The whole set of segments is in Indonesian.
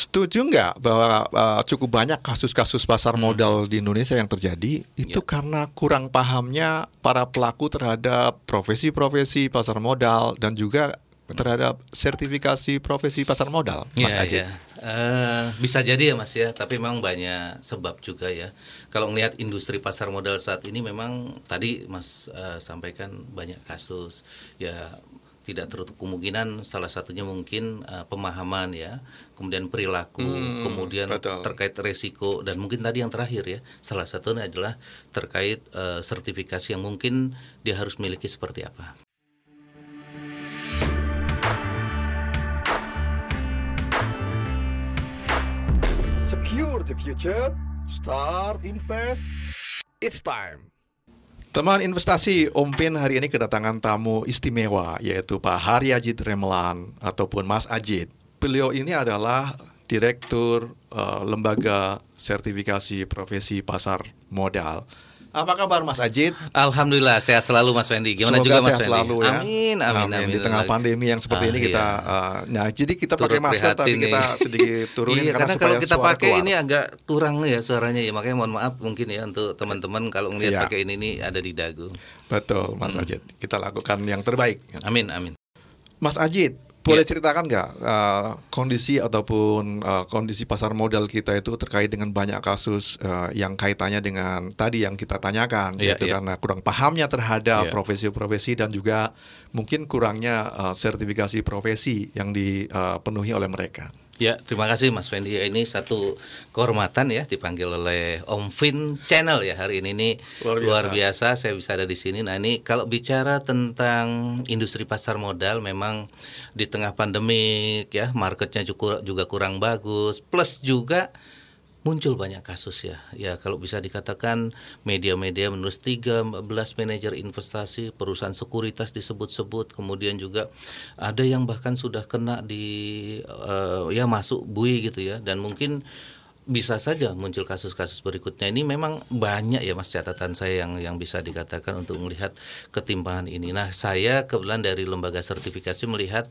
Setuju nggak bahwa uh, cukup banyak kasus-kasus pasar modal di Indonesia yang terjadi itu Ya. karena kurang pahamnya para pelaku terhadap profesi-profesi pasar modal dan juga terhadap sertifikasi profesi pasar modal, Mas Ajit. iya. Eh, bisa jadi ya Mas ya, tapi memang banyak sebab juga ya. Kalau melihat industri pasar modal saat ini memang tadi Mas eh, sampaikan banyak kasus ya tidak tertutup kemungkinan salah satunya mungkin eh, pemahaman ya, kemudian perilaku, Hmm, kemudian betul. terkait resiko dan mungkin tadi yang terakhir ya, salah satunya adalah terkait eh, sertifikasi yang mungkin dia harus miliki seperti apa. Secure the future. Start invest. It's time. Teman investasi Om Pin hari ini kedatangan tamu istimewa yaitu Pak Hari Ajit Remelan ataupun Mas Ajit. Beliau ini adalah Direktur eh, Lembaga Sertifikasi Profesi Pasar Modal. Apa kabar Mas Ajit? Alhamdulillah sehat selalu Mas Fendi. Gimana Semoga juga Mas sehat Fendi? selalu ya. Amin, amin, amin. Di tengah pandemi yang seperti Ah, ini kita, iya. eh, nah jadi kita Turut pakai masker tapi prihatin kita nih. sedikit turunin iya, karena, karena kalau kita pakai keluar. ini agak kurang ya suaranya ya makanya mohon maaf mungkin ya untuk teman-teman kalau ngelihat Iya. pakai ini nih ada di dagu. Betul Mas Hmm. Ajit. Kita lakukan yang terbaik. Amin, amin. Mas Ajit, boleh Iya. ceritakan nggak eh, kondisi ataupun eh, kondisi pasar modal kita itu terkait dengan banyak kasus eh, yang kaitannya dengan tadi yang kita tanyakan, Iya, yaitu iya. karena kurang pahamnya terhadap Iya. profesi-profesi dan juga mungkin kurangnya eh, sertifikasi profesi yang dipenuhi oleh mereka. Ya, terima kasih Mas Fendi. Ya, Ini satu kehormatan ya dipanggil oleh Om Fin Channel ya hari ini nih Luar biasa. luar biasa saya bisa ada di sini. Nah, ini kalau bicara tentang industri pasar modal memang di tengah pandemik ya marketnya juga kurang bagus plus juga muncul banyak kasus ya. Ya kalau bisa dikatakan media-media menulis 13 manajer investasi perusahaan sekuritas disebut-sebut kemudian juga ada yang bahkan sudah kena di eh, ya masuk bui gitu ya dan mungkin bisa saja muncul kasus-kasus berikutnya ini memang banyak ya mas catatan saya yang yang bisa dikatakan untuk melihat ketimpangan ini. Nah saya kebetulan dari lembaga sertifikasi melihat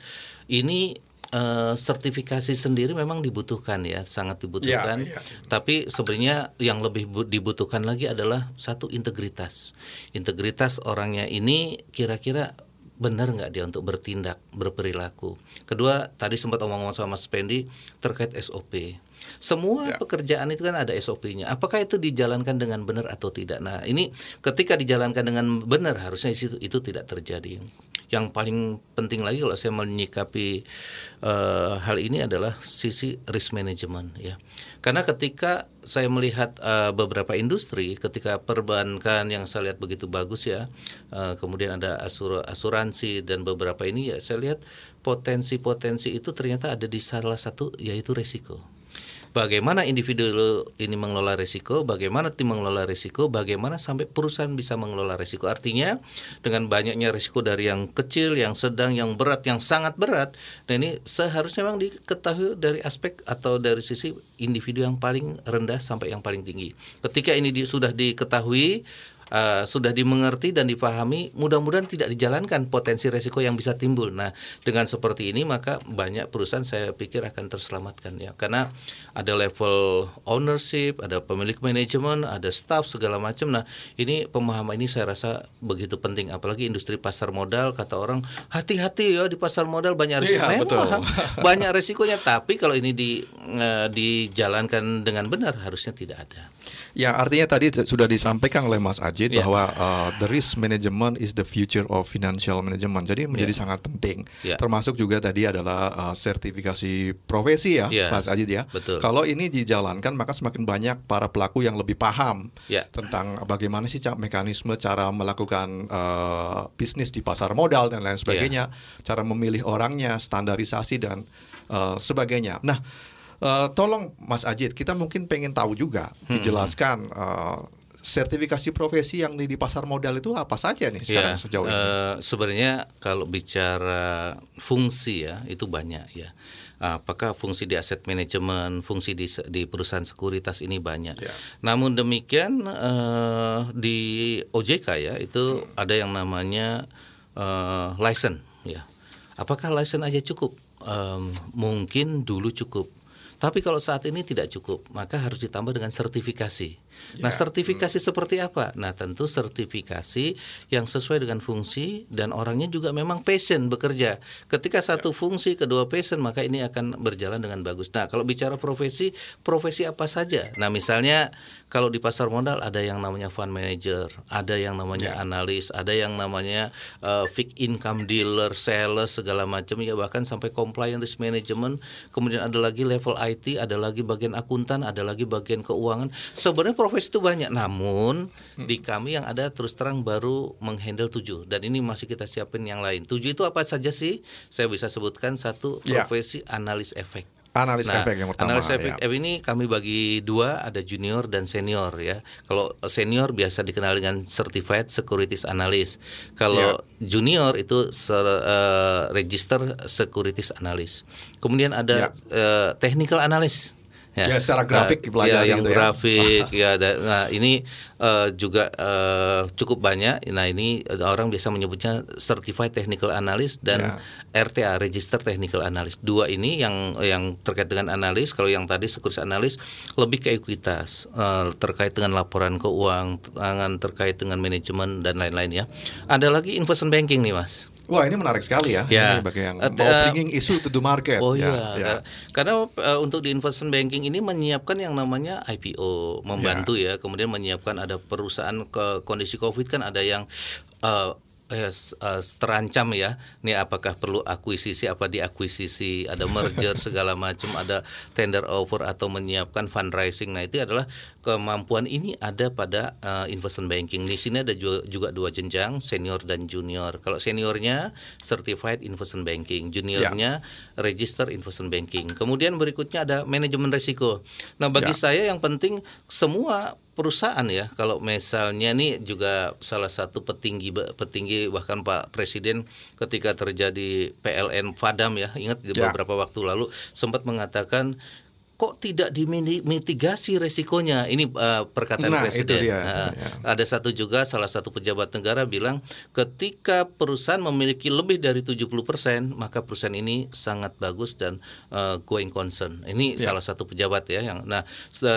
ini eh, sertifikasi sendiri memang dibutuhkan ya sangat dibutuhkan. iya. Tapi sebenarnya yang lebih bu- dibutuhkan lagi adalah satu integritas. Integritas orangnya ini kira-kira benar nggak dia untuk bertindak, berperilaku. Kedua, tadi sempat omong-omong sama Mas Pendi terkait SOP. Semua Ya. pekerjaan itu kan ada SOP-nya. Apakah itu dijalankan dengan benar atau tidak? Nah, ini ketika dijalankan dengan benar harusnya itu itu tidak terjadi. Yang paling penting lagi kalau saya menyikapi eh, hal ini adalah sisi risk management ya. Karena ketika saya melihat eh, beberapa industri, ketika perbankan yang saya lihat begitu bagus ya, eh, kemudian ada asur- asuransi dan beberapa ini ya, saya lihat potensi-potensi itu ternyata ada di salah satu yaitu resiko. Bagaimana individu ini mengelola risiko, bagaimana tim mengelola risiko, bagaimana sampai perusahaan bisa mengelola risiko. Artinya dengan banyaknya risiko dari yang kecil, yang sedang, yang berat, yang sangat berat, dan ini seharusnya memang diketahui dari aspek atau dari sisi individu yang paling rendah sampai yang paling tinggi. Ketika ini di- sudah diketahui uh, sudah dimengerti dan dipahami, mudah-mudahan tidak dijalankan potensi resiko yang bisa timbul. Nah, dengan seperti ini maka banyak perusahaan saya pikir akan terselamatkan ya, karena ada level ownership, ada pemilik manajemen, ada staff segala macam. Nah, ini pemahaman ini saya rasa begitu penting, apalagi industri pasar modal kata orang hati-hati ya di pasar modal banyak risiko. Iya, betul. Memang banyak resikonya, tapi kalau ini di eh, dijalankan dengan benar harusnya tidak ada. Ya artinya tadi sudah disampaikan oleh Mas Ajit Ya. bahwa uh, the risk management is the future of financial management. Jadi menjadi Ya. sangat penting. Ya. Termasuk juga tadi adalah uh, sertifikasi profesi ya, Ya, Mas Ajit ya. betul. Kalau ini dijalankan maka semakin banyak para pelaku yang lebih paham Ya. tentang bagaimana sih mekanisme cara melakukan uh, bisnis di pasar modal dan lain sebagainya, cara memilih orangnya, standarisasi dan uh, sebagainya. Nah, uh, tolong Mas Ajit, kita mungkin pengen tahu juga Hmm. dijelaskan uh, sertifikasi profesi yang di, di pasar modal itu apa saja nih sekarang Ya, sejauh ini? eh, sebenarnya kalau bicara fungsi ya itu banyak ya. Apakah fungsi di aset manajemen, fungsi di di perusahaan sekuritas ini banyak. Ya. Namun demikian eh, di OJK ya itu ada yang namanya eh, license ya. Apakah license aja cukup? Em, mungkin dulu cukup. Tapi kalau saat ini tidak cukup, maka harus ditambah dengan sertifikasi. Nah, sertifikasi seperti apa? Nah, tentu sertifikasi yang sesuai dengan fungsi dan orangnya juga memang passion bekerja. Ketika satu fungsi, kedua passion, maka ini akan berjalan dengan bagus. Nah, kalau bicara profesi, profesi apa saja? Nah, misalnya kalau di pasar modal ada yang namanya fund manager, ada yang namanya analis, ada yang namanya uh, fixed income dealer, sales segala macam ya bahkan sampai compliance risk management, kemudian ada lagi level IT, ada lagi bagian akuntan, ada lagi bagian keuangan. Sebenarnya profesi itu banyak, namun di kami yang ada terus terang baru menghandle tujuh dan ini masih kita siapin yang lain. Tujuh itu apa saja sih? Saya bisa sebutkan satu Ya. profesi analis efek. Analis Nah, efek yang pertama. Analis efek ya. ini kami bagi dua, ada junior dan senior ya. Kalau senior biasa dikenal dengan certified securities analyst. Kalau junior itu ser- eh, register securities analyst. Kemudian ada eh, technical analyst. Ya, secara grafik Nah, dipelajari ya, yang gitu ya. grafik ya. ada- Nah ini eh, juga eh, cukup banyak. Nah ini orang biasa menyebutnya certified technical analyst dan Ya. RTA register technical analyst. Dua ini yang yang terkait dengan analis. Kalau yang tadi securities analyst lebih ke ekuitas eh, terkait dengan laporan keuangan, terkait dengan manajemen dan lain-lain ya. Ada lagi investment banking nih mas. Wah ini menarik sekali ya. Ya. Ini bagi yang Eh, mau eh, bringing isu to the market. Oh Ya, iya, ya. kar- karena eh, untuk di investment banking ini menyiapkan yang namanya IPO, membantu ya. Kemudian menyiapkan ada perusahaan ke kondisi Covid kan ada yang eh, eh, eh, terancam ya. Nih apakah perlu akuisisi apa diakuisisi, ada merger segala macam, ada tender offer atau menyiapkan fundraising. Nah, itu adalah kemampuan ini ada pada eh, investment banking. Di sini ada juga, juga dua jenjang, senior dan junior. Kalau seniornya certified investment banking, juniornya register investment banking. Kemudian berikutnya ada manajemen risiko. Nah, bagi Ya. saya yang penting semua perusahaan ya kalau misalnya nih juga salah satu petinggi petinggi bahkan Pak Presiden ketika terjadi PLN Fadam ya ingat Ya. beberapa waktu lalu sempat mengatakan kok tidak dimitigasi resikonya ini uh, perkataan Nah, itu presiden dia, Nah, ya. ada satu juga salah satu pejabat negara bilang ketika perusahaan memiliki lebih dari 70% maka perusahaan ini sangat bagus dan uh, going concern. Ini Ya. salah satu pejabat ya yang nah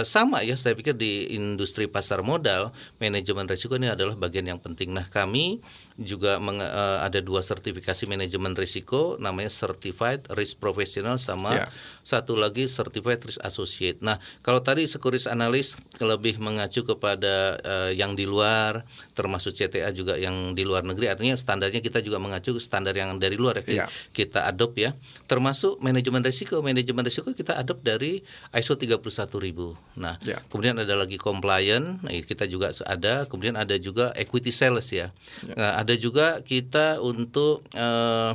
sama ya saya pikir di industri pasar modal manajemen risiko ini adalah bagian yang penting. Nah, kami juga menge- eh, ada dua sertifikasi manajemen risiko namanya certified risk professional sama Ya. satu lagi certified risk associate. Nah, kalau tadi securities analyst lebih mengacu kepada eh, yang di luar termasuk CTA juga yang di luar negeri artinya standarnya kita juga mengacu ke standar yang dari luar ya Ya. kita adopt ya. Termasuk manajemen risiko, manajemen risiko kita adopt dari ISO 31000. Nah, Ya. kemudian ada lagi compliant, nah, kita juga ada, kemudian ada juga equity sales ya. Nah, ada juga kita untuk eh,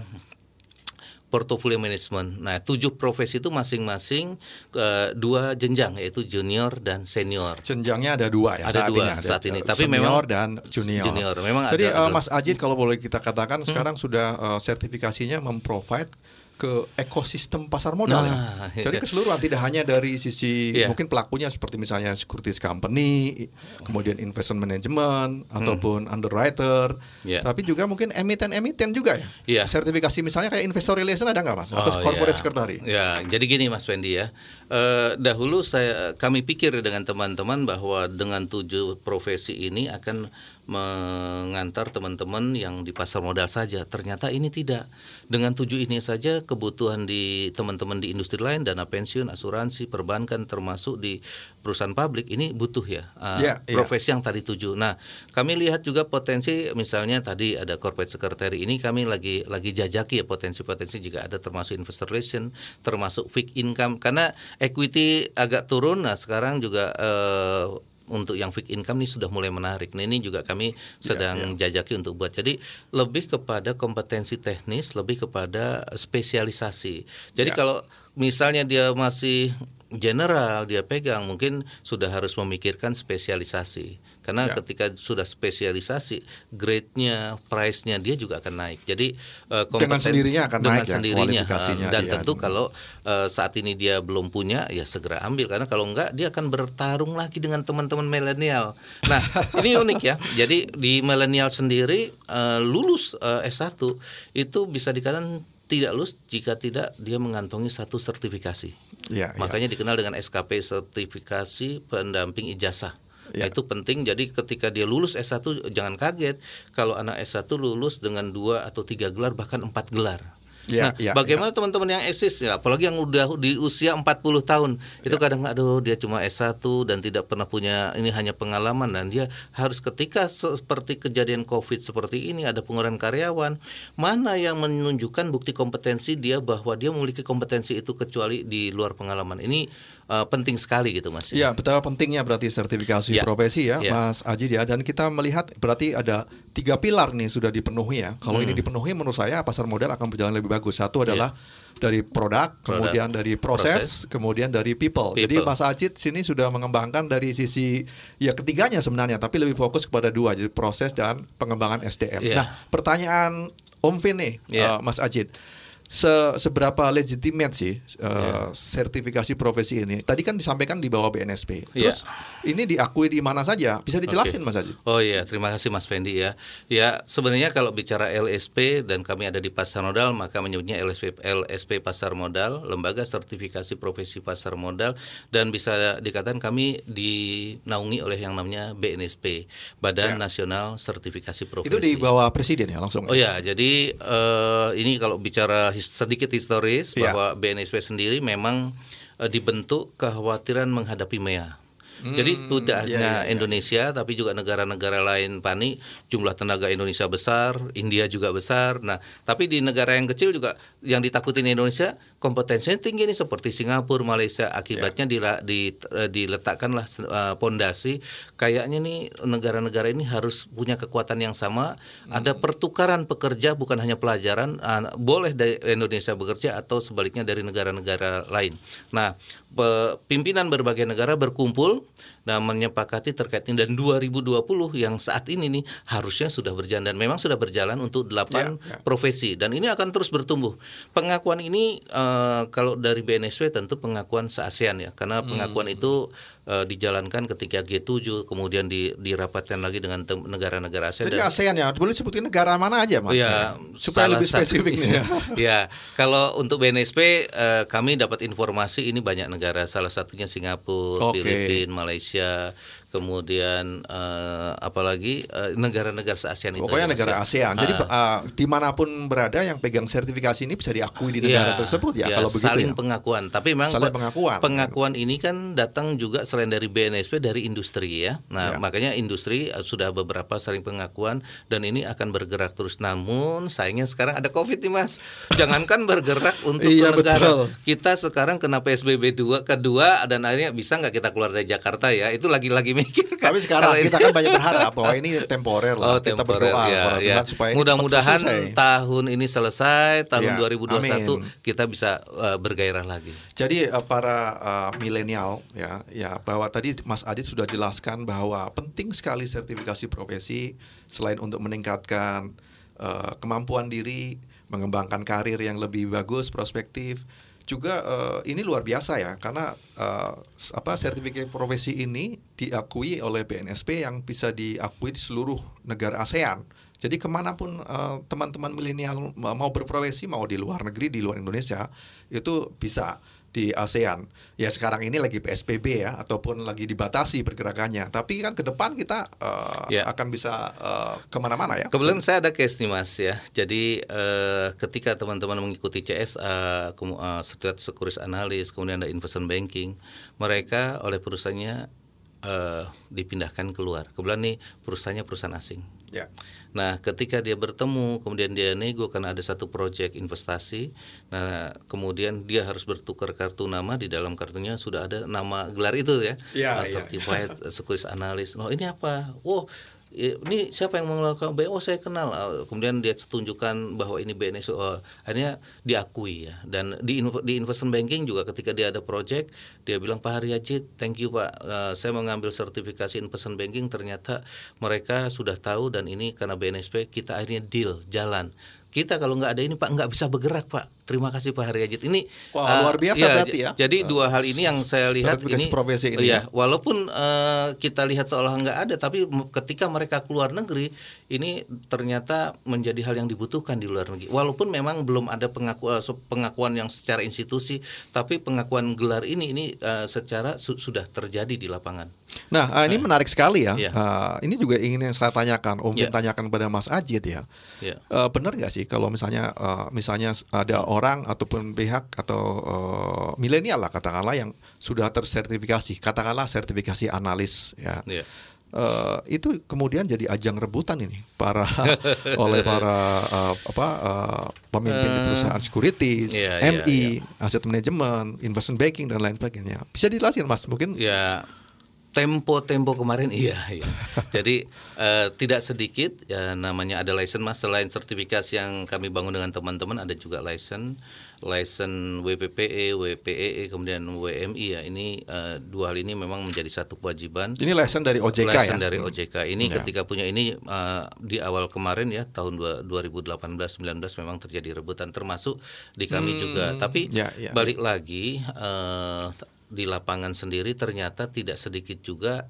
portfolio management. Nah, tujuh profesi itu masing-masing eh, dua jenjang yaitu junior dan senior. Jenjangnya ada dua ya Ada saat dua ini. Ada saat ini. Tapi senior memang dan junior. junior. Memang Jadi ada- eh, ada- Mas Ajit kalau boleh kita katakan sekarang sudah eh, sertifikasinya memprovide ke ekosistem pasar modal Nah, ya. Jadi iya. keseluruhan tidak hanya dari sisi Iya. mungkin pelakunya seperti misalnya securities company, kemudian investment management ataupun underwriter, Hmm. Iya. tapi juga mungkin emiten-emiten juga ya. Iya. Sertifikasi misalnya kayak investor relation ada nggak Mas? Atau Oh, corporate ya. secretary? Ya, jadi gini Mas Fendi ya. Eh, dahulu saya kami pikir dengan teman-teman bahwa dengan tujuh profesi ini akan mengantar teman-teman yang di pasar modal saja. Ternyata ini tidak. Dengan tujuh ini saja kebutuhan di teman-teman di industri lain, dana pensiun, asuransi, perbankan termasuk di perusahaan publik ini butuh ya. eh, Ya, iya. profesi yang tadi tujuh. Nah, kami lihat juga potensi misalnya tadi ada corporate secretary ini kami lagi lagi jajaki ya potensi-potensi jika ada termasuk investor relation, termasuk fixed income karena equity agak turun. Nah, sekarang juga eh, untuk yang fixed income ini sudah mulai menarik. Nah, ini juga kami sedang jajaki untuk buat. Jadi lebih kepada kompetensi teknis, lebih kepada spesialisasi. Jadi Ya. kalau misalnya dia masih general dia pegang mungkin sudah harus memikirkan spesialisasi. Karena Ya. ketika sudah spesialisasi grade-nya price-nya dia juga akan naik. Jadi eh, Dengan sendirinya akan dengan naik ya, sendirinya. eh, dan iya. tentu kalau eh, saat ini dia belum punya ya segera ambil. Karena kalau enggak dia akan bertarung lagi dengan teman-teman milenial. Nah ini unik ya. Jadi di milenial sendiri lulus eh, S1 itu bisa dikatakan tidak lulus jika tidak dia mengantongi satu sertifikasi Ya, ya. Makanya dikenal dengan SKP sertifikasi pendamping ijazah. Ya. Nah, itu penting. Jadi ketika dia lulus S1 jangan kaget kalau anak S1 lulus dengan dua atau tiga gelar bahkan empat gelar. Ya, nah, ya, bagaimana teman-teman yang eksis ya, apalagi yang udah di usia 40 tahun, itu Ya. kadang aduh dia cuma S1 dan tidak pernah punya ini hanya pengalaman dan dia harus ketika seperti kejadian Covid seperti ini ada pengurangan karyawan, mana yang menunjukkan bukti kompetensi dia bahwa dia memiliki kompetensi itu kecuali di luar pengalaman. Ini eh, penting sekali gitu Mas. Ya, betapa pentingnya berarti sertifikasi Ya. profesi ya, Ya. Mas Aji ya. Dan kita melihat berarti ada tiga pilar nih sudah dipenuhi ya. Kalau Hmm. ini dipenuhi, menurut saya pasar modal akan berjalan lebih bagus. Satu adalah dari produk, kemudian dari proses, kemudian dari people. Jadi People. Mas Ajit sini sudah mengembangkan dari sisi ya ketiganya sebenarnya, tapi lebih fokus kepada dua, jadi proses dan pengembangan SDM. Ya. Nah, pertanyaan Om Vin nih, Ya. eh, Mas Ajit. Se- seberapa legitimate sih eh, Ya. sertifikasi profesi ini? Tadi kan disampaikan di bawah BNSP. Ya. Terus ini diakui di mana saja? Bisa dijelasin Oke. Mas Ajit? Oh iya, terima kasih Mas Fendi ya. Ya, sebenarnya kalau bicara LSP dan kami ada di pasar modal, maka menyebutnya LSP LSP Pasar Modal, Lembaga Sertifikasi Profesi Pasar Modal dan bisa dikatakan kami dinaungi oleh yang namanya BNSP, Badan Nasional Sertifikasi Profesi. Ya. Itu di bawah presiden ya langsung. Oh ya, jadi eh, ini kalau bicara sedikit historis Ya. bahwa BNSP sendiri memang eh, dibentuk kekhawatiran menghadapi MEA. Jadi tidak ya, hanya ya, ya. Indonesia tapi juga negara-negara lain panik jumlah tenaga Indonesia besar, India juga besar. Nah, tapi di negara yang kecil juga yang ditakutin Indonesia kompetensinya tinggi nih seperti Singapura, Malaysia. Akibatnya dila- di, eh, diletakkanlah eh, pondasi kayaknya nih negara-negara ini harus punya kekuatan yang sama. Ada pertukaran pekerja bukan hanya pelajaran, boleh dari Indonesia bekerja atau sebaliknya dari negara-negara lain. Nah, pimpinan berbagai negara berkumpul dan menyepakati terkait ini dan 2020 yang saat ini nih harusnya sudah berjalan dan memang sudah berjalan untuk 8 Ya, ya. profesi dan ini akan terus bertumbuh. Pengakuan ini eh, kalau dari BNSW tentu pengakuan se-ASEAN ya karena Hmm. pengakuan itu eh, dijalankan ketika G7 kemudian di, dirapatkan lagi dengan negara-negara ASEAN Jadi dan ASEAN ya, boleh sebutin negara mana aja Mas? Ya, supaya salah lebih satu- spesifik nih ya. ya, kalau untuk BNSP eh, kami dapat informasi ini banyak negara, salah satunya Singapura, Oke. Filipina, Malaysia, kemudian eh, apalagi eh, negara-negara se-ASEAN itu. Pokoknya Mas, negara ya. ASEAN. Jadi uh, di mana pun berada yang pegang sertifikasi ini bisa diakui di negara Iya, tersebut ya, iya, kalau begitu saling ya. pengakuan. Tapi memang Saling pe- pengakuan. pengakuan ini kan datang juga selain dari BNSP dari industri ya. Nah, Ya. makanya industri sudah beberapa saling pengakuan dan ini akan bergerak terus. Namun sayangnya sekarang ada Covid nih Mas. Jangankan bergerak untuk Iya, negara. betul. Kita sekarang kena PSBB dua kedua dan akhirnya bisa nggak kita keluar dari Jakarta ya. Itu lagi-lagi mikir kan. Tapi sekarang ini- kita kan banyak berharap bahwa ini temporer lah. Oh, kita temporer, berdoa ya, ya. Supaya Mudah-mudahan tahun ini selesai, tahun Ya, 2021 amin. kita bisa eh, bergairah lagi. Jadi uh, para uh, milenial ya, ya bahwa tadi Mas Adit sudah jelaskan bahwa penting sekali sertifikasi profesi selain untuk meningkatkan uh, kemampuan diri, mengembangkan karir yang lebih bagus, prospektif, juga uh, ini luar biasa ya karena uh, apa sertifikasi profesi ini diakui oleh BNSP yang bisa diakui di seluruh negara ASEAN. Jadi ke mana pun uh, teman-teman milenial ma- mau berprofesi mau di luar negeri di luar Indonesia itu bisa di ASEAN. Ya sekarang ini lagi PSBB ya ataupun lagi dibatasi pergerakannya. Tapi kan ke depan kita uh, Ya. akan bisa uh, ke mana-mana ya. Kebetulan saya ada case nih mas ya. Jadi eh, ketika teman-teman mengikuti CSA, kemu- eh, Certificate Securities Analyst, kemudian ada investment banking, mereka oleh perusahaannya eh, dipindahkan keluar. Kebetulan nih perusahaannya perusahaan asing. Ya. Nah, ketika dia bertemu, kemudian dia nego karena ada satu proyek investasi. Nah, kemudian dia harus bertukar kartu nama di dalam kartunya sudah ada nama gelar itu ya, Iya, Uh, iya. certified securities analyst. Oh, ini apa? Wow, ini siapa yang mengeluarkan BO? Oh, saya kenal. Uh, Kemudian dia tunjukkan bahwa ini BNS. Oh, akhirnya diakui ya. Dan di di investment banking juga ketika dia ada project, dia bilang Pak Haryajit, thank you Pak. Uh, saya mengambil sertifikasi investment banking ternyata mereka sudah tahu dan ini karena BNSP kita akhirnya deal jalan. Kita kalau nggak ada ini Pak nggak bisa bergerak Pak. Terima kasih Pak Haryajit. Ini Wah, eh, luar biasa iya, berarti ya. Jadi dua hal ini yang saya lihat ini profesi ini iya, ya. walaupun eh, kita lihat seolah nggak ada, tapi ketika mereka keluar negeri ini ternyata menjadi hal yang dibutuhkan di luar negeri. Walaupun memang belum ada pengaku, eh, pengakuan yang secara institusi, tapi pengakuan gelar ini ini eh, secara su- sudah terjadi di lapangan. Nah, ah, ini menarik sekali ya. Iya. Ah, ini juga ingin yang saya tanyakan, Om Iya. tanyakan pada Mas Ajit ya. Ya. Eh, benar nggak sih kalau misalnya eh, misalnya ada orang ataupun pihak atau eh, milenial lah katakanlah yang sudah tersertifikasi, katakanlah sertifikasi analis ya. Ya. Eh, itu kemudian jadi ajang rebutan ini para oleh para eh, apa eh, pemimpin di perusahaan securities, iya, iya, MI, aset manajemen, investment banking dan lain sebagainya. Bisa dijelasin Mas mungkin? Ya tempo-tempo kemarin iya, iya. Jadi eh, tidak sedikit ya namanya ada license mas selain sertifikasi yang kami bangun dengan teman-teman ada juga license license WPPE, WPEE kemudian WMI ya ini eh, dua hal ini memang menjadi satu kewajiban. Ini lesson dari OJK License ya. dari OJK ini Ya. ketika punya ini eh, di awal kemarin ya tahun dua- 2018-19 memang terjadi rebutan termasuk di kami juga. Tapi Ya, ya. balik lagi eh, di lapangan sendiri ternyata tidak sedikit juga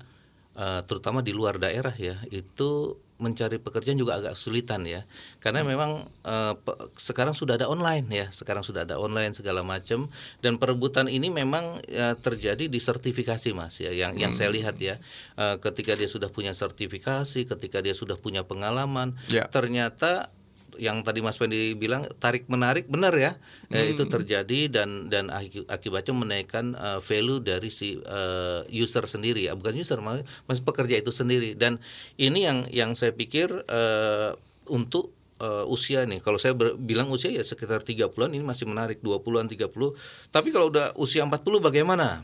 eh, terutama di luar daerah ya itu mencari pekerjaan juga agak kesulitan ya. Karena memang eh, pe- sekarang sudah ada online ya sekarang sudah ada online segala macam. Dan perebutan ini memang eh, terjadi di sertifikasi mas ya yang yang saya lihat ya. Eh, ketika dia sudah punya sertifikasi ketika dia sudah punya pengalaman Ya. ternyata yang tadi Mas Pendi bilang tarik menarik benar ya. Eh, Hmm. itu terjadi dan dan aki- akibatnya menaikkan eh, value dari si eh, user sendiri ya. Bukan user malah mas pekerja itu sendiri. Dan ini yang yang saya pikir eh, untuk eh, usia nih. Kalau saya ber- bilang usia ya sekitar 30-an ini masih menarik. 20-an 30 tapi kalau udah usia 40 bagaimana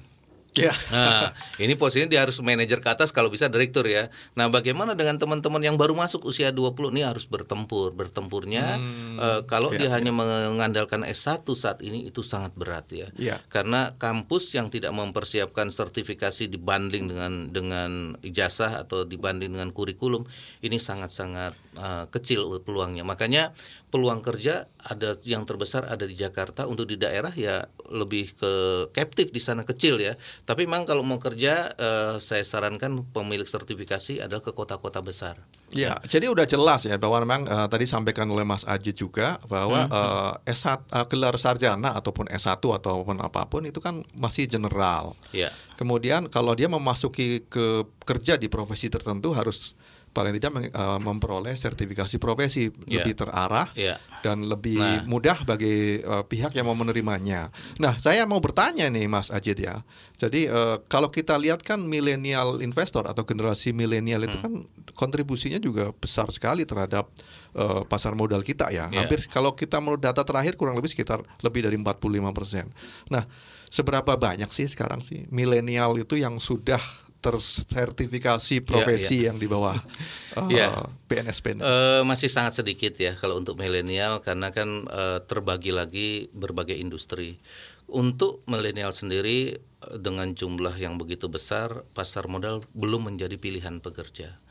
Ya. Nah, ini posisinya dia harus manajer ke atas kalau bisa direktur ya. Nah, bagaimana dengan teman-teman yang baru masuk usia 20 ini harus bertempur. Bertempurnya eh, kalau ya, dia hanya mengandalkan S1 saat ini itu sangat berat ya. Ya. Karena kampus yang tidak mempersiapkan sertifikasi dibanding dengan dengan ijazah atau dibanding dengan kurikulum ini sangat-sangat eh, kecil peluangnya. Makanya peluang kerja ada yang terbesar ada di Jakarta untuk di daerah ya lebih ke captive di sana kecil ya. Tapi memang kalau mau kerja eh, saya sarankan pemilik sertifikasi adalah ke kota-kota besar. Ya, jadi udah jelas ya bahwa memang eh, tadi sampaikan oleh Mas Ajit juga bahwa eh, S1 eh, gelar sarjana ataupun S1 ataupun apa pun itu kan masih general. Ya. Kemudian kalau dia memasuki ke kerja di profesi tertentu harus paling tidak eh, memperoleh sertifikasi profesi Ya. lebih terarah Ya. dan lebih Nah. mudah bagi eh, pihak yang mau menerimanya. Nah, saya mau bertanya nih Mas Ajit ya. Jadi eh, kalau kita lihat kan milenial investor atau generasi milenial itu Hmm. kan kontribusinya juga besar sekali terhadap eh, pasar modal kita ya. Ya. Hampir kalau kita menurut data terakhir kurang lebih sekitar lebih dari 45%. Nah, seberapa banyak sih sekarang sih milenial itu yang sudah tersertifikasi profesi yang di bawah Ya. PNS? Eh, masih sangat sedikit ya kalau untuk milenial karena kan eh, terbagi lagi berbagai industri. Untuk milenial sendiri eh, dengan jumlah yang begitu besar, pasar modal belum menjadi pilihan pekerja.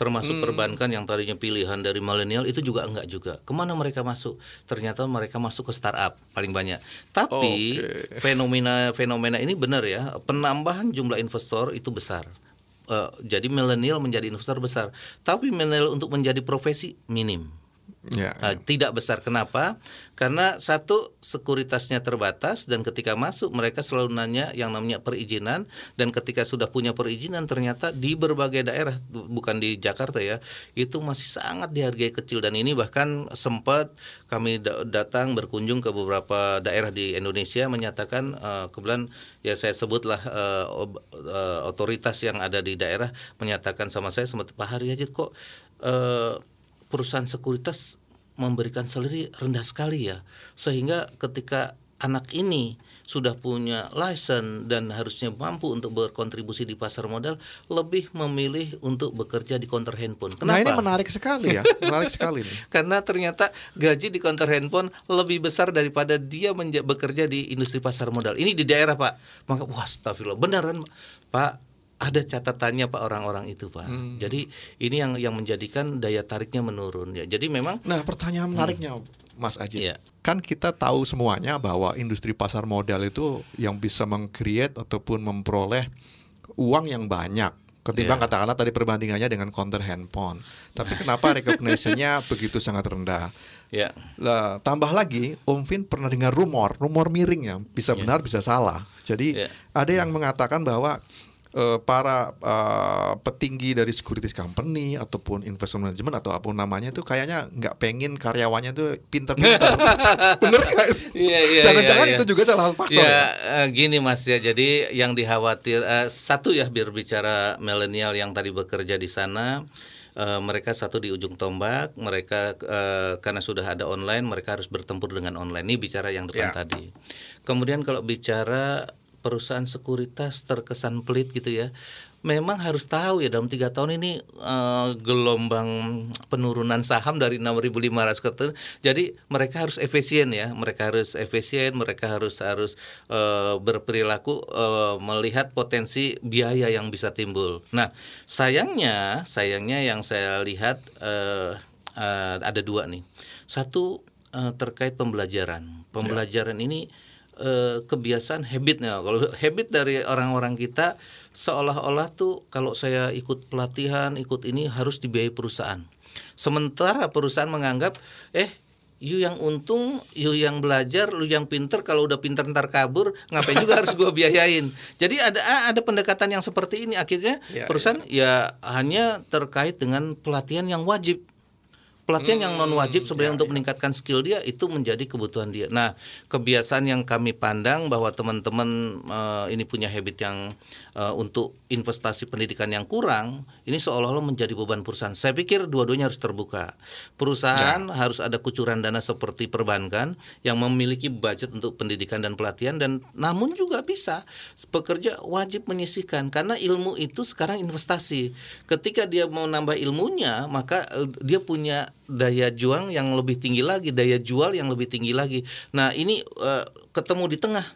Termasuk perbankan yang tadinya pilihan dari milenial itu juga enggak juga. Ke mana mereka masuk? Ternyata mereka masuk ke startup paling banyak. Tapi Oke. fenomena fenomena ini benar ya, penambahan jumlah investor itu besar. Eh, jadi milenial menjadi investor besar, tapi milenial untuk menjadi profesi minim. Ya, Nah, tidak besar. Kenapa? Karena satu sekuritasnya terbatas dan ketika masuk mereka selalu nanya yang namanya perizinan dan ketika sudah punya perizinan ternyata di berbagai daerah bu- bukan di Jakarta ya itu masih sangat dihargai kecil. Dan ini bahkan sempat kami da- datang berkunjung ke beberapa daerah di Indonesia menyatakan eh, kebetulan ya saya sebutlah ob- eh, otoritas yang ada di daerah menyatakan sama saya sempat Pak Haryajit kok eh, perusahaan sekuritas memberikan salary rendah sekali ya sehingga ketika anak ini sudah punya license dan harusnya mampu untuk berkontribusi di pasar modal lebih memilih untuk bekerja di counter handphone. Kenapa? Nah ini menarik sekali ya, menarik sekali nih. Karena ternyata gaji di counter handphone lebih besar daripada dia bekerja di industri pasar modal. Ini di daerah Pak. Maka wah astagfirullah beneran Pak ada catatannya Pak orang-orang itu Pak. Jadi ini yang yang menjadikan daya tariknya menurun ya. Jadi memang Nah pertanyaan menariknya, Mas Aji. Iya. Kan kita tahu semuanya bahwa industri pasar modal itu yang bisa meng-create ataupun memperoleh uang yang banyak ketimbang Iya. katakanlah tadi perbandingannya dengan counter handphone. Tapi kenapa recognition-nya begitu sangat rendah? Ya. Lah, tambah lagi, Om Vin pernah dengar rumor, rumor miring ya, bisa Iya. benar bisa salah. Jadi Iya. ada yang mengatakan bahwa eh, para eh, petinggi dari securities company ataupun investment management atau apa pun namanya itu kayaknya nggak pengen karyawannya itu pinter-pinter. Bener nggak? Iya, iya, Jangan-jangan iya, iya. itu juga salah satu faktor. Ya ya? eh, gini Mas ya, jadi yang dikhawatir eh, satu ya biar bicara milenial yang tadi bekerja di sana, eh, mereka satu di ujung tombak, mereka eh, karena sudah ada online, mereka harus bertempur dengan online. Ini bicara yang depan Ya. tadi. Kemudian kalau bicara perusahaan sekuritas terkesan pelit gitu ya. Memang harus tahu ya dalam tiga tahun ini eh, gelombang penurunan saham dari 6.500 ke jadi mereka harus efisien ya mereka harus efisien mereka harus harus eh, berperilaku eh, melihat potensi biaya yang bisa timbul. Nah sayangnya sayangnya yang saya lihat eh, eh, ada dua nih satu eh, terkait pembelajaran pembelajaran ini eh, kebiasaan habitnya. Kalau habit dari orang-orang kita seolah-olah tuh kalau saya ikut pelatihan, ikut ini harus dibiayai perusahaan. Sementara perusahaan menganggap eh you yang untung, you yang belajar, lu yang pinter. Kalau udah pinter ntar kabur, ngapain juga harus gua biayain. Jadi ada ada pendekatan yang seperti ini. Akhirnya Ya, perusahaan ya hanya terkait dengan pelatihan yang wajib pelatihan yang non wajib sebenarnya untuk meningkatkan skill dia itu menjadi kebutuhan dia. Nah, kebiasaan yang kami pandang bahwa teman-teman eh, ini punya habit yang eh, untuk investasi pendidikan yang kurang, ini seolah-olah menjadi beban perusahaan. Saya pikir dua-duanya harus terbuka. Perusahaan harus ada kucuran dana seperti perbankan yang memiliki budget untuk pendidikan dan pelatihan dan namun juga bisa pekerja wajib menyisihkan karena ilmu itu sekarang investasi. Ketika dia mau nambah ilmunya, maka eh, dia punya daya juang yang lebih tinggi lagi, daya jual yang lebih tinggi lagi. Nah, ini eh, ketemu di tengah.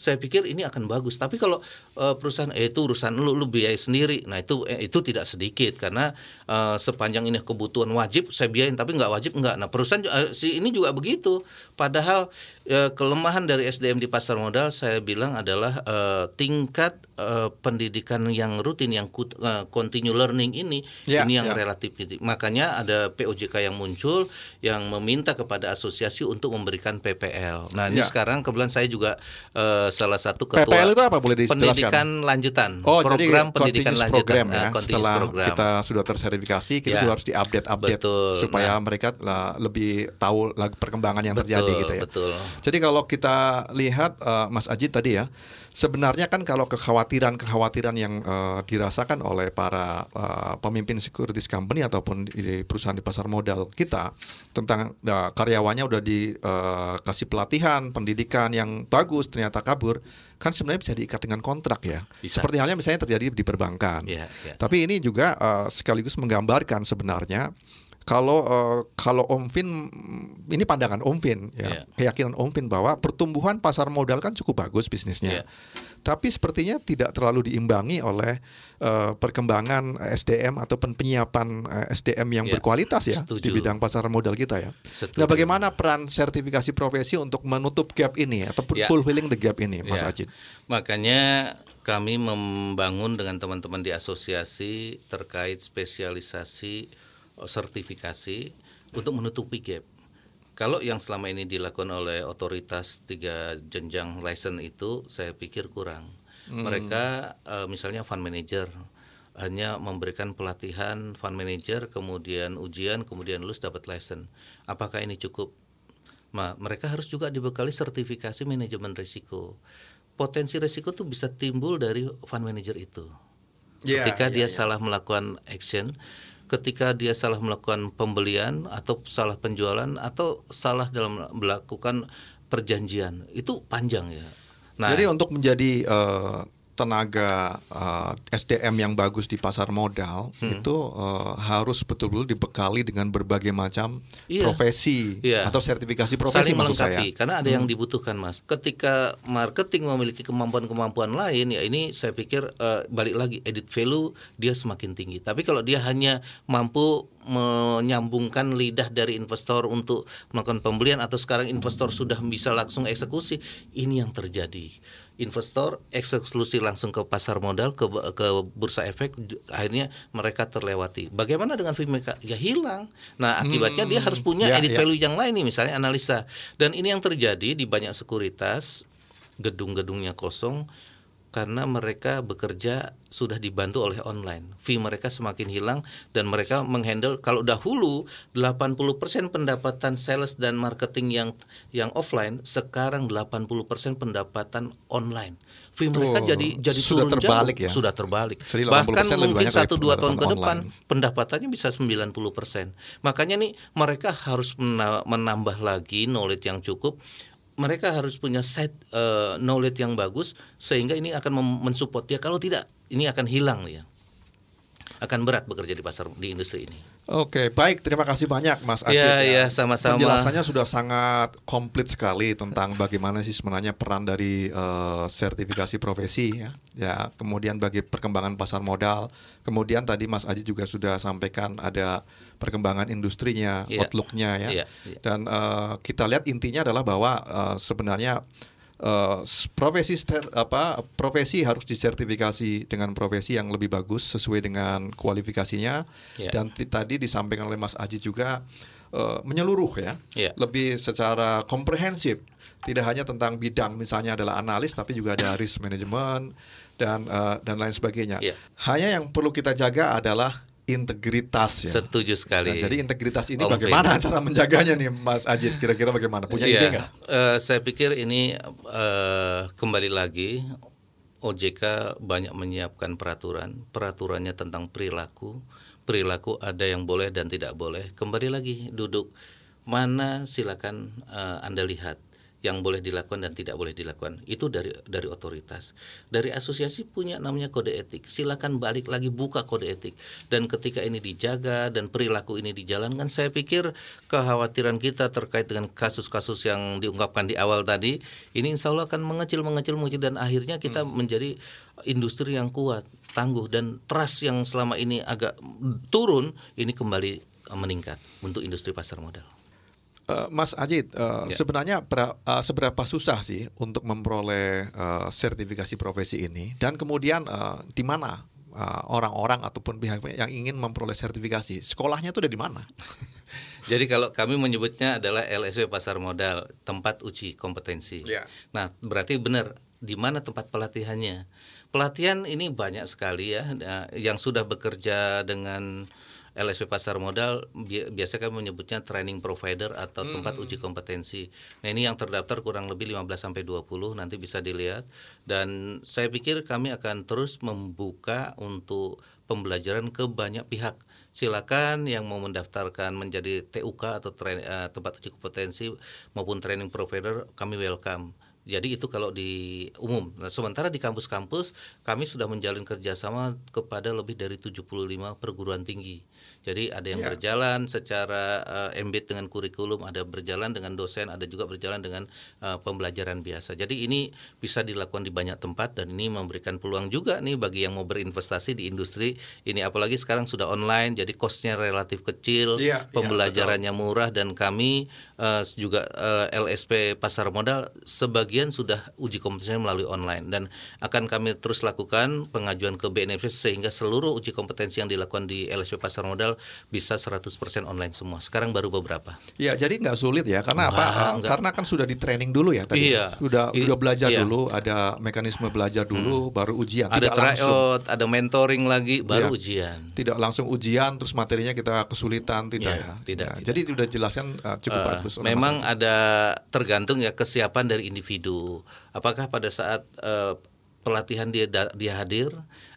Saya pikir ini akan bagus. Tapi kalau eh, perusahaan eh itu urusan lu lu biaya sendiri. Nah, itu eh, itu tidak sedikit karena eh, sepanjang ini kebutuhan wajib saya biayain tapi nggak wajib nggak. Nah, perusahaan eh, si ini juga begitu. Padahal eh, kelemahan dari SDM di pasar modal saya bilang adalah eh, tingkat eh, pendidikan yang rutin yang eh, continue learning ini Ya, ini yang ya. relatif. Makanya ada POJK yang muncul yang meminta kepada asosiasi untuk memberikan PPL. Nah, ini Ya. sekarang kebetulan saya juga eh, salah satu ketua PPL itu apa boleh dijelaskan? pendidikan lanjutan. Oh, program jadi pendidikan lanjutan. program ya. continuous Setelah program. kita sudah tersertifikasi, kita Ya. juga harus diupdate-update Betul. supaya Nah. mereka lah, lebih tahu perkembangan yang betul, terjadi gitu ya. Betul. Jadi kalau kita lihat eh, Mas Ajit tadi ya, sebenarnya kan kalau kekhawatiran-kekhawatiran yang eh, dirasakan oleh para eh, pemimpin securities company ataupun di perusahaan di pasar modal kita tentang eh, karyawannya udah dikasih pelatihan, pendidikan yang bagus ternyata kabur, kan sebenarnya bisa diikat dengan kontrak ya. Bisa. Seperti halnya misalnya terjadi di perbankan. Ya, ya. Tapi ini juga eh, sekaligus menggambarkan sebenarnya kalau eh, kalau Om Vin mm, ini pandangan Om Vin ya, Iya. keyakinan Om Vin bahwa pertumbuhan pasar modal kan cukup bagus bisnisnya. Iya. Tapi sepertinya tidak terlalu diimbangi oleh eh, perkembangan SDM ataupun penyiapan eh, SDM yang Iya. berkualitas ya Setuju. di bidang pasar modal kita ya. Setuju. Nah, bagaimana peran sertifikasi profesi untuk menutup gap ini ataupun Ya. fulfilling the gap ini, Mas Ya. Ajit? Makanya kami membangun dengan teman-teman di asosiasi terkait spesialisasi sertifikasi untuk menutupi gap. Kalau yang selama ini dilakukan oleh otoritas tiga jenjang license itu saya pikir kurang. Mereka eh, misalnya fund manager hanya memberikan pelatihan fund manager kemudian ujian kemudian lulus dapat license. Apakah ini cukup? Ma- mereka harus juga dibekali sertifikasi manajemen risiko. Potensi risiko tuh bisa timbul dari fund manager itu. Ya, ketika ya, dia ya. salah melakukan action, ketika dia salah melakukan pembelian atau salah penjualan atau salah dalam melakukan perjanjian, itu panjang ya. Nah, Jadi untuk menjadi eh, tenaga uh, SDM yang bagus di pasar modal Hmm. itu uh, harus betul-betul dibekali dengan berbagai macam Iya. profesi Iya. atau sertifikasi profesi saling maksud saya. Hmm. melengkapi karena ada yang dibutuhkan mas ketika marketing memiliki kemampuan-kemampuan lain ya ini saya pikir eh, balik lagi edit value dia semakin tinggi tapi kalau dia hanya mampu menyambungkan lidah dari investor untuk melakukan pembelian atau sekarang investor sudah bisa langsung eksekusi ini yang terjadi investor eksekusi langsung ke pasar modal ke ke bursa efek akhirnya mereka terlewati. Bagaimana dengan mereka? Ya hilang. Nah akibatnya dia harus punya Ya, edit ya. value yang lain nih misalnya analisa. Dan ini yang terjadi di banyak sekuritas gedung-gedungnya kosong karena mereka bekerja sudah dibantu oleh online fee mereka semakin hilang dan mereka menghandle kalau dahulu 80% pendapatan sales dan marketing yang yang offline sekarang 80% pendapatan online fee mereka Oh, jadi jadi sudah turun terbalik jauh. ya? sudah terbalik Jadi 80% bahkan mungkin banyak dari satu dua tahun ke depan online. pendapatannya bisa 90%. Makanya nih mereka harus mena- menambah lagi knowledge yang cukup. Mereka harus punya side eh, knowledge yang bagus sehingga ini akan mensupport dia. Kalau tidak, ini akan hilang ya. Akan berat bekerja di pasar di industri ini. Oke, baik. Terima kasih banyak, Mas Acit. Iya, iya, sama-sama. Penjelasannya sudah sangat komplit sekali tentang bagaimana sih sebenarnya peran dari eh, sertifikasi profesi ya. Ya, kemudian bagi perkembangan pasar modal. Kemudian tadi Mas Aji juga sudah sampaikan ada perkembangan industrinya, Iya. outlook-nya ya. Iya, iya. Dan eh, kita lihat intinya adalah bahwa eh, sebenarnya eh, profesi ster- apa profesi harus disertifikasi dengan profesi yang lebih bagus sesuai dengan kualifikasinya Iya. dan tadi disampaikan oleh Mas Aji juga eh, menyeluruh ya Iya. lebih secara komprehensif tidak hanya tentang bidang misalnya adalah analis tapi juga ada risk management dan eh, dan lain sebagainya Iya. hanya yang perlu kita jaga adalah integritas ya Setuju sekali. Nah, jadi integritas ini Om bagaimana Ferry. cara menjaganya nih Mas Ajit kira-kira bagaimana punya Iya, ide nggak? eh, saya pikir ini eh, kembali lagi OJK banyak menyiapkan peraturan, peraturannya tentang perilaku, perilaku ada yang boleh dan tidak boleh. Kembali lagi duduk mana silakan eh, anda lihat yang boleh dilakukan dan tidak boleh dilakukan. Itu dari dari otoritas. Dari asosiasi punya namanya kode etik. Silakan balik lagi buka kode etik. Dan ketika ini dijaga dan perilaku ini dijalankan saya pikir kekhawatiran kita terkait dengan kasus-kasus yang diungkapkan di awal tadi ini insya Allah akan mengecil mengecil mengecil dan akhirnya kita menjadi industri yang kuat tangguh dan trust yang selama ini agak turun ini kembali meningkat untuk industri pasar modal Eh, Mas Ajit, eh, Ya. sebenarnya pra- eh, seberapa susah sih untuk memperoleh eh, sertifikasi profesi ini dan kemudian eh, di mana eh, orang-orang ataupun pihak yang ingin memperoleh sertifikasi sekolahnya itu ada di mana? Jadi kalau kami menyebutnya adalah LSW pasar modal, tempat uji kompetensi. Ya. Nah, berarti benar di mana tempat pelatihannya? Pelatihan ini banyak sekali ya yang sudah bekerja dengan LSW pasar modal bi- biasa kami menyebutnya training provider atau tempat uji kompetensi. Nah, ini yang terdaftar kurang lebih 15 sampai 20 nanti bisa dilihat dan saya pikir kami akan terus membuka untuk pembelajaran ke banyak pihak. Silakan yang mau mendaftarkan menjadi TUK atau train- eh, tempat uji kompetensi maupun training provider kami welcome. Jadi itu kalau di umum. Nah, sementara di kampus-kampus kami sudah menjalin kerjasama kepada lebih dari 75 perguruan tinggi. Jadi ada yang Ya. berjalan secara eh, embed dengan kurikulum, ada berjalan dengan dosen, ada juga berjalan dengan eh, pembelajaran biasa. Jadi ini bisa dilakukan di banyak tempat dan ini memberikan peluang juga nih bagi yang mau berinvestasi di industri ini. Apalagi sekarang sudah online, jadi costnya relatif kecil, iya, pembelajarannya murah dan kami eh, juga eh, LSP pasar modal sebagian sudah uji kompetensinya melalui online dan akan kami terus lakukan pengajuan ke BNFC sehingga seluruh uji kompetensi yang dilakukan di LSP pasar modal bisa 100% online semua. Sekarang baru beberapa. Ya, jadi nggak sulit ya, karena apa? Enggak. Karena kan sudah di training dulu ya tadi. Iya. Sudah I- sudah belajar iya. dulu, ada mekanisme belajar dulu, baru ujian. Ada Tidak langsung, tryout, ada mentoring lagi, baru Iya. ujian. tidak langsung ujian, terus materinya kita kesulitan, tidak Iya, ya? tidak, Ya, tidak. Jadi sudah jelaskan eh, cukup Eh, bagus. Memang Ajit. ada tergantung ya kesiapan dari individu. Apakah pada saat eh, pelatihan dia dia hadir?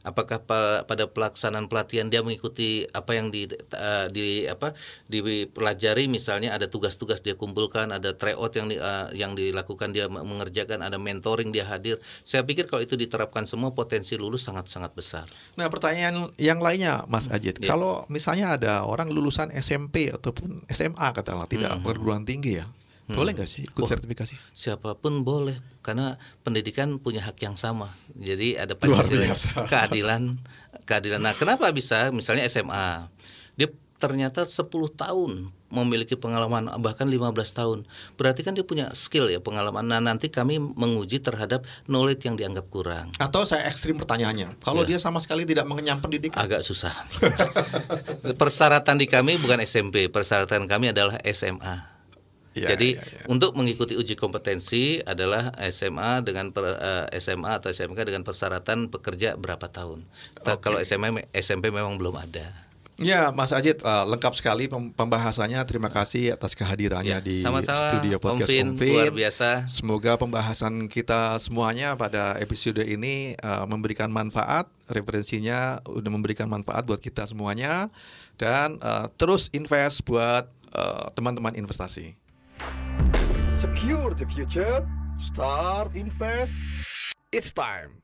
Apakah pa- pada pelaksanaan pelatihan dia mengikuti apa yang di uh, di apa dipelajari misalnya ada tugas-tugas dia kumpulkan, ada tryout yang di, uh, yang dilakukan dia mengerjakan, ada mentoring dia hadir. Saya pikir kalau itu diterapkan semua potensi lulus sangat-sangat besar. Nah, pertanyaan yang lainnya, Mas Ajit, Ya. kalau misalnya ada orang lulusan SMP ataupun SMA katakanlah tidak Hmm. perguruan tinggi ya, boleh nggak sih ikut Oh. sertifikasi? siapa pun boleh karena pendidikan punya hak yang sama. Jadi ada pancasila keadilan keadilan. Nah kenapa bisa? Misalnya SMA dia ternyata 10 tahun memiliki pengalaman bahkan 15 tahun. Berarti kan dia punya skill ya pengalaman. Nah nanti kami menguji terhadap knowledge yang dianggap kurang. Atau saya ekstrim pertanyaannya, kalau Ya. dia sama sekali tidak mengenyam pendidikan, agak susah. Persyaratan di kami bukan SMP persyaratan kami adalah SMA Ya, Jadi ya, ya. untuk mengikuti uji kompetensi adalah SMA dengan per- eh, SMA atau SMK dengan persyaratan bekerja berapa tahun. Ta- Kalau SMA SMP memang belum ada. Ya, Mas Ajit, uh, lengkap sekali pem- pembahasannya. Terima kasih atas kehadirannya Ya, di sama-sama, studio Om podcast Vin, Om Vin. luar biasa. Semoga pembahasan kita semuanya pada episode ini uh, memberikan manfaat. Referensinya udah memberikan manfaat buat kita semuanya dan uh, terus invest buat uh, teman-teman investasi. Secure the future. Start invest. It's time.